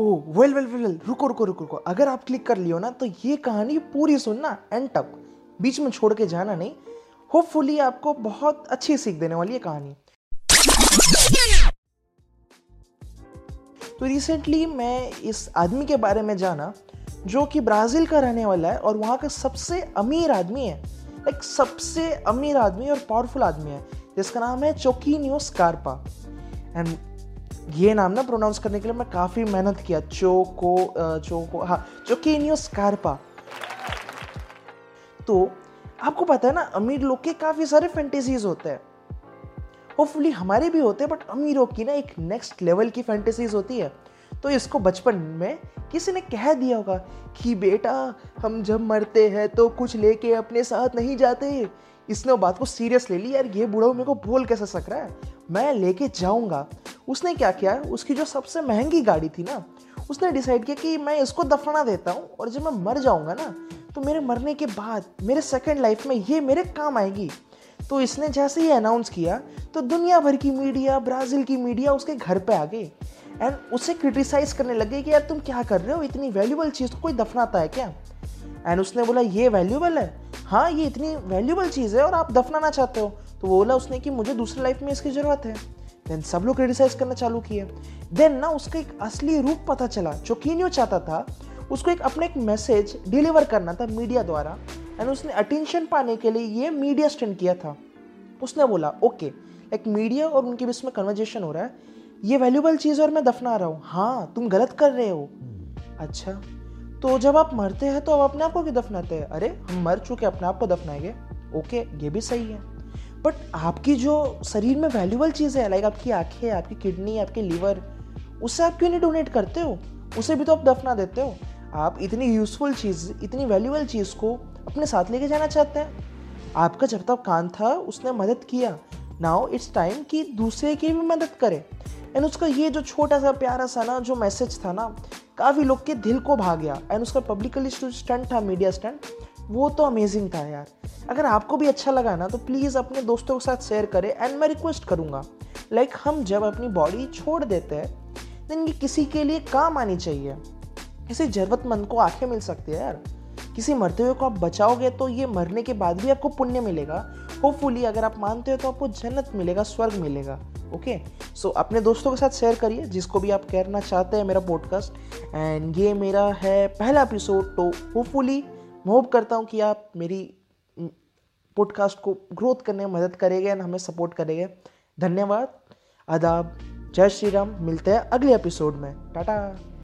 ओ well well well रुको रुको रुको रुको। अगर आप क्लिक कर लियो ना तो ये कहानी पूरी सुनना एंड तक। बीच में छोड़ के जाना नहीं। होपफुली आपको बहुत अच्छी सीख देने वाली है कहानी। तो रिसेंटली मैं इस आदमी के बारे में जाना, जो कि ब्राज़ील का रहने वाला है और वहाँ का सबसे अमीर आदमी है। एक सबसे अमीर आदमी और पावरफुल आदमी है, जिसका नाम है चोकीनियो स्कारपा। एंड ये नाम ना प्रोनाउंस करने के लिए मैं काफ़ी मेहनत किया। चोको चोको हाँ चोकीनियो स्कारपा। तो आपको पता है ना, अमीर लोग के काफ़ी सारे फैंटेसीज होते हैं। होपफुली हमारे भी होते हैं बट अमीरों की ना एक नेक्स्ट लेवल की फैंटेसीज होती है। तो इसको बचपन में किसी ने कह दिया होगा कि बेटा, हम जब मरते हैं तो कुछ लेके अपने साथ नहीं जाते। इसने वो बात को सीरियस ले ली, यार, ये बूढ़ा मेरे को बोल कैसे सक रहा है? मैं लेके जाऊँगा। उसने क्या किया? उसकी जो सबसे महँगी गाड़ी थी ना, उसने डिसाइड किया कि मैं इसको दफना देता हूँ और जब मैं मर जाऊँगा ना तो मेरे मरने के बाद मेरे सेकेंड लाइफ में ये मेरे काम आएगी। तो इसने जैसे ही अनाउंस किया तो दुनिया भर की मीडिया ब्राज़ील की मीडिया उसके घर पे आ गई। एंड उसे क्रिटिसाइज करने लगे कि यार तुम क्या कर रहे हो? इतनी वैल्यूबल चीज़ को कोई दफनाता है क्या? एंड उसने बोला, ये वैल्यूबल है? हाँ ये इतनी वैल्यूबल चीज़ है और आप दफनाना चाहते हो। तो बोला उसने कि मुझे दूसरी लाइफ में इसकी ज़रूरत है। देन सब लोग क्रिटिसाइज करना चालू किए। देन ना उसका एक असली रूप पता चला। जो कीनियो चाहता था, उसको एक अपने एक मैसेज डिलीवर करना था मीडिया द्वारा। एंड उसने अटेंशन पाने के लिए ये मीडिया स्टेंड किया था। उसने बोला ओके लाइक मीडिया और उनके बीच में कन्वर्जेशन हो रहा है। ये वैल्यूबल चीज़ और मैं दफना रहा हूँ। हाँ तुम गलत कर रहे हो। अच्छा तो जब आप मरते हैं तो आप अपने आप को क्यों दफनाते हैं? अरे, हम मर चुके अपने आप को दफनाएँगे। ओके, ये भी सही है। बट आपकी जो शरीर में वैल्यूबल चीज़ है लाइक आपकी आँखें, आपकी किडनी आपके लीवर उसे आप क्यों नहीं डोनेट करते हो? उसे भी तो आप दफना देते हो। आप इतनी यूजफुल चीज़, इतनी वैल्यूबल चीज़ को अपने साथ लेके जाना चाहते हैं। आपका जब तक कान था, उसने मदद किया। नाउ इट्स टाइम कि दूसरे की भी मदद करे। एंड उसका ये जो छोटा सा प्यारा सा ना जो मैसेज था ना, काफ़ी लोग के दिल को भाग गया। एंड उसका पब्लिकली स्टंट था मीडिया स्टंट वो तो अमेजिंग था यार। अगर आपको भी अच्छा लगा ना तो प्लीज़ अपने दोस्तों के साथ शेयर करें एंड मैं रिक्वेस्ट करूँगा। लाइक हम जब अपनी बॉडी छोड़ देते हैं देन ये किसी के लिए काम आनी चाहिए। किसी ज़रूरतमंद को आँखें मिल सकती है यार। किसी मरते हुए को आप बचाओगे तो ये मरने के बाद भी आपको पुण्य मिलेगा। होपफुली अगर आप मानते हो तो आपको जन्नत मिलेगा, स्वर्ग मिलेगा। ओके सो अपने दोस्तों के साथ शेयर करिए, जिसको भी आप कहना चाहते हैं मेरा पॉडकास्ट एंड ये मेरा है पहला एपिसोड तो होपफुली मैं होप करता हूँ कि आप मेरी पॉडकास्ट को ग्रोथ करने में मदद करेंगे एंड हमें सपोर्ट करेंगे. धन्यवाद. आदाब. जय श्री राम. मिलते हैं अगले एपिसोड में. टाटा.